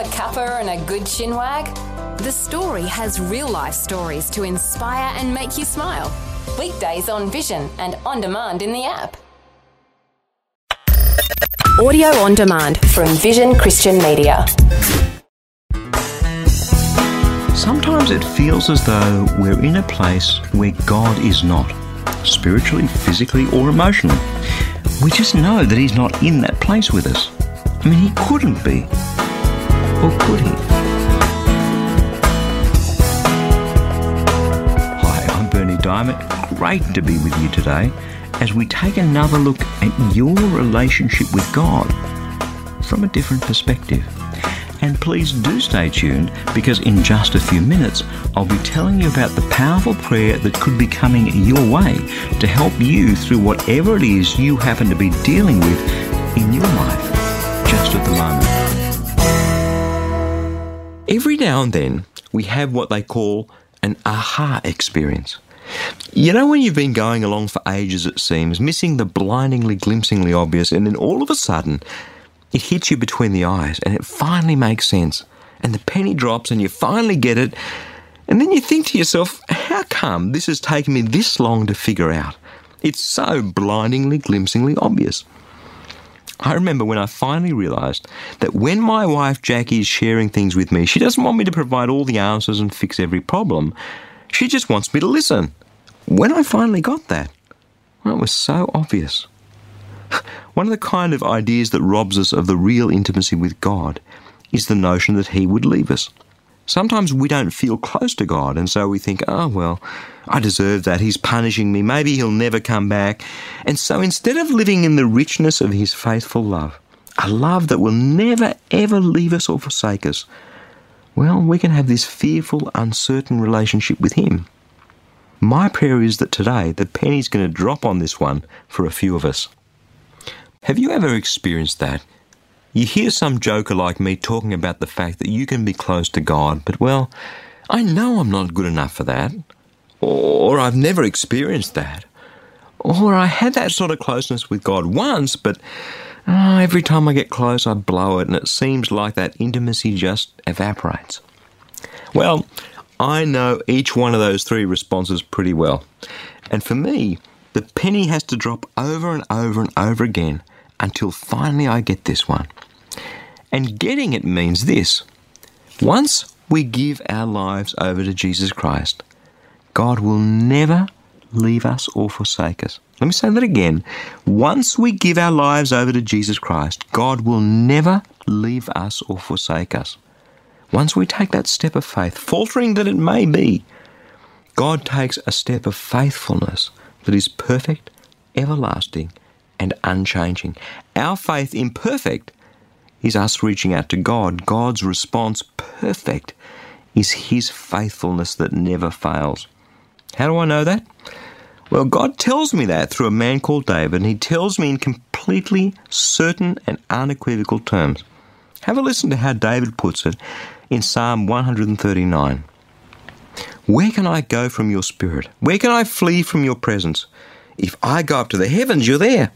a cuppa and a good chinwag? The story has real life stories to inspire and make you smile. Weekdays on Vision and on demand in the app. Audio on demand from Vision Christian Media. Sometimes it feels as though we're in a place where God is not, spiritually, physically, or emotionally. We just know that He's not in that place with us. I mean, He couldn't be. Could He? Hi, I'm Berni Dymet. Great to be with you today as we take another look at your relationship with God from a different perspective. And please do stay tuned because in just a few minutes I'll be telling you about the powerful prayer that could be coming your way to help you through whatever it is you happen to be dealing with in your life just at the moment. Every now and then we have what they call an aha experience. You know, when you've been going along for ages, it seems, missing the blindingly, glimpsingly obvious, and then all of a sudden, it hits you between the eyes and it finally makes sense. And the penny drops and you finally get it. And then you think to yourself, how come this has taken me this long to figure out? It's so blindingly, glimpsingly obvious. I remember when I finally realised that when my wife Jackie is sharing things with me, she doesn't want me to provide all the answers and fix every problem. She just wants me to listen. When I finally got that, well, it was so obvious. One of the kind of ideas that robs us of the real intimacy with God is the notion that He would leave us. Sometimes we don't feel close to God, and so we think, oh, well, I deserve that. He's punishing me. Maybe He'll never come back. And so instead of living in the richness of His faithful love, a love that will never, ever leave us or forsake us, well, we can have this fearful, uncertain relationship with Him. My prayer is that today the penny's going to drop on this one for a few of us. Have you ever experienced that? You hear some joker like me talking about the fact that you can be close to God, but well, I know I'm not good enough for that. Or I've never experienced that. Or I had that sort of closeness with God once, but oh, every time I get close, I blow it, and it seems like that intimacy just evaporates. Well, I know each one of those three responses pretty well. And for me, the penny has to drop over and over and over again until finally I get this one. And getting it means this once we give our lives over to Jesus Christ, God will never leave us or forsake us. Let me say that again. Once we give our lives over to Jesus Christ, God will never leave us or forsake us. Once we take that step of faith, faltering that it may be, God takes a step of faithfulness that is perfect, everlasting, and unchanging. Our faith, imperfect, is us reaching out to God. God's response, perfect, is His faithfulness that never fails. How do I know that? Well, God tells me that through a man called David, and he tells me in completely certain and unequivocal terms. Have a listen to how David puts it in Psalm 139. Where can I go from your spirit? Where can I flee from your presence? If I go up to the heavens, you're there.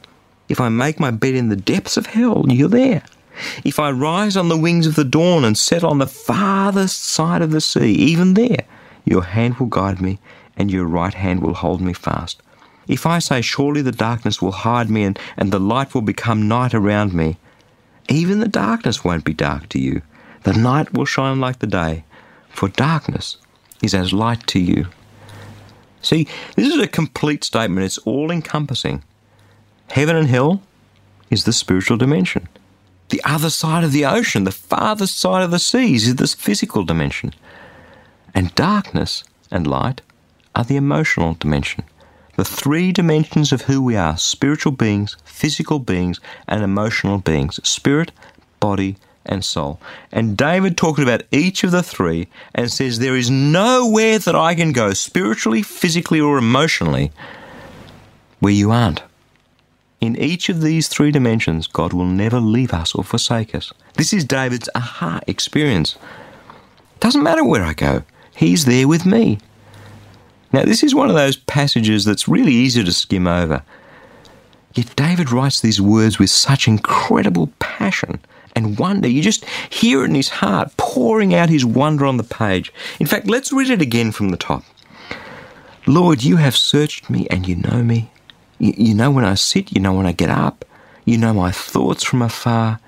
If I make my bed in the depths of hell, you're there. If I rise on the wings of the dawn and set on the farthest side of the sea, even there, your hand will guide me and your right hand will hold me fast. If I say, Surely the darkness will hide me and, and the light will become night around me, even the darkness won't be dark to you. The night will shine like the day, for darkness is as light to you. See, this is a complete statement, it's all encompassing. Heaven and hell is the spiritual dimension. The other side of the ocean, the farthest side of the seas, is this physical dimension. And darkness and light are the emotional dimension. The three dimensions of who we are spiritual beings, physical beings, and emotional beings spirit, body, and soul. And David talks about each of the three and says, There is nowhere that I can go spiritually, physically, or emotionally where you aren't. In each of these three dimensions, God will never leave us or forsake us. This is David's aha experience. Doesn't matter where I go, He's there with me. Now, this is one of those passages that's really easy to skim over. Yet David writes these words with such incredible passion and wonder. You just hear it in his heart, pouring out his wonder on the page. In fact, let's read it again from the top. Lord, you have searched me and you know me. You know when I sit, you know when I get up, you know my thoughts from afar.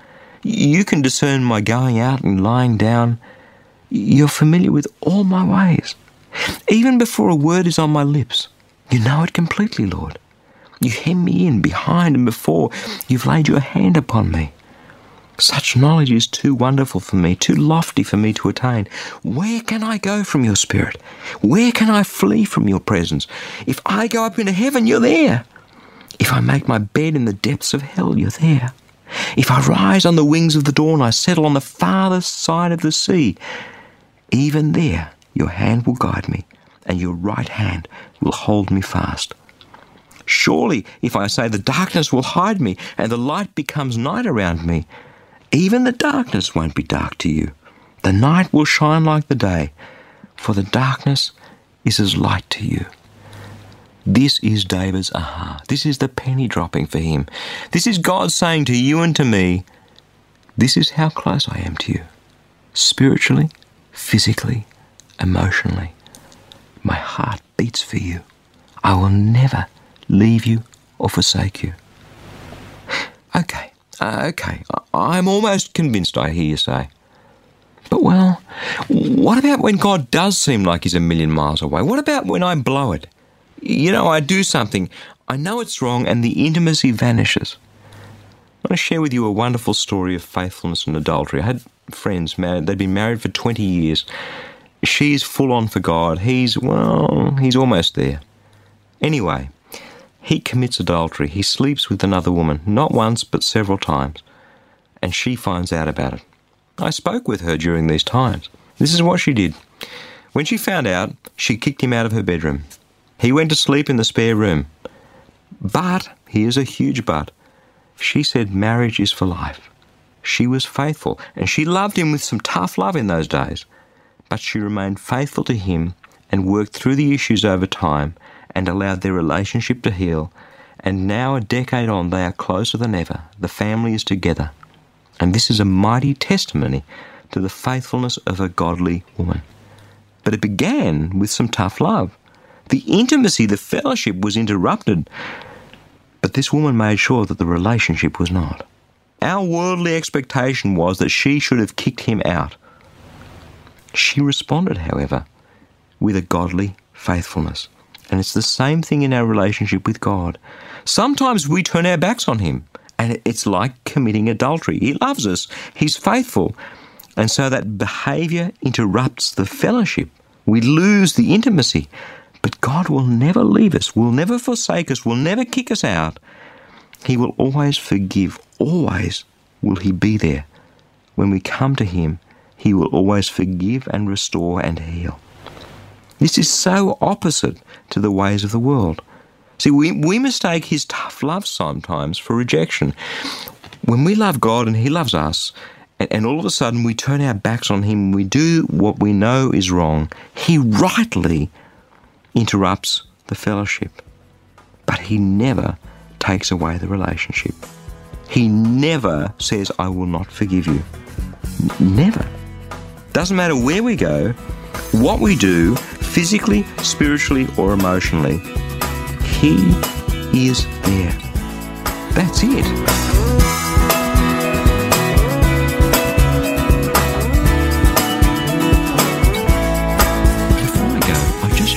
You can discern my going out and lying down. You're familiar with all my ways. Even before a word is on my lips, you know it completely, Lord. You hem me in behind and before. You've laid your hand upon me. Such knowledge is too wonderful for me, too lofty for me to attain. Where can I go from your spirit? Where can I flee from your presence? If I go up into heaven, you're there. If I make my bed in the depths of hell, you're there. If I rise on the wings of the dawn, I settle on the farthest side of the sea. Even there, your hand will guide me, and your right hand will hold me fast. Surely, if I say the darkness will hide me, and the light becomes night around me, even the darkness won't be dark to you. The night will shine like the day, for the darkness is as light to you. This is David's aha. This is the penny dropping for him. This is God saying to you and to me, This is how close I am to you. Spiritually, physically, emotionally. My heart beats for you. I will never leave you or forsake you. Okay, uh, okay, I'm almost convinced, I hear you say. But well, what about when God does seem like He's a million miles away? What about when I blow it? You know, I do something, I know it's wrong, and the intimacy vanishes. I want to share with you a wonderful story of faithfulness and adultery. I had friends married, they'd been married for 20 years. She's full on for God. He's, well, he's almost there. Anyway, he commits adultery. He sleeps with another woman, not once, but several times. And she finds out about it. I spoke with her during these times. This is what she did. When she found out, she kicked him out of her bedroom. He went to sleep in the spare room. But, here's a huge but, she said marriage is for life. She was faithful, and she loved him with some tough love in those days. But she remained faithful to him and worked through the issues over time and allowed their relationship to heal. And now, a decade on, they are closer than ever. The family is together. And this is a mighty testimony to the faithfulness of a godly woman. But it began with some tough love. The intimacy, the fellowship was interrupted. But this woman made sure that the relationship was not. Our worldly expectation was that she should have kicked him out. She responded, however, with a godly faithfulness. And it's the same thing in our relationship with God. Sometimes we turn our backs on Him, and it's like committing adultery. He loves us, He's faithful. And so that behavior interrupts the fellowship. We lose the intimacy. But God will never leave us, will never forsake us, will never kick us out. He will always forgive, always will He be there. When we come to Him, He will always forgive and restore and heal. This is so opposite to the ways of the world. See, we, we mistake His tough love sometimes for rejection. When we love God and He loves us, and, and all of a sudden we turn our backs on Him, we do what we know is wrong, He rightly interrupts the fellowship. But He never takes away the relationship. He never says, I will not forgive you. Never. Doesn't matter where we go, what we do, physically, spiritually, or emotionally, He is there. That's it.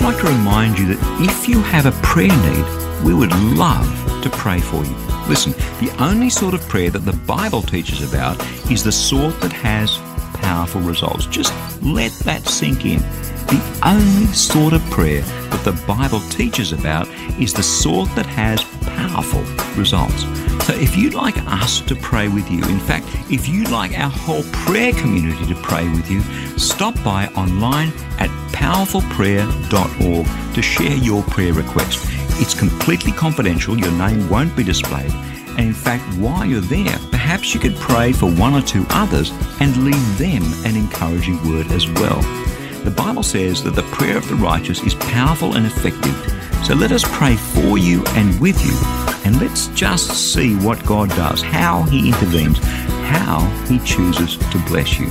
Just like to remind you that if you have a prayer need, we would love to pray for you. Listen, the only sort of prayer that the Bible teaches about is the sort that has powerful results. Just let that sink in. The only sort of prayer that the Bible teaches about is the sort that has powerful results. So if you'd like us to pray with you, in fact, if you'd like our whole prayer community to pray with you, stop by online at powerfulprayer.org to share your prayer request. It's completely confidential, your name won't be displayed. And in fact, while you're there, perhaps you could pray for one or two others and leave them an encouraging word as well. The Bible says that the prayer of the righteous is powerful and effective. So let us pray for you and with you, and let's just see what God does, how He intervenes, how He chooses to bless you.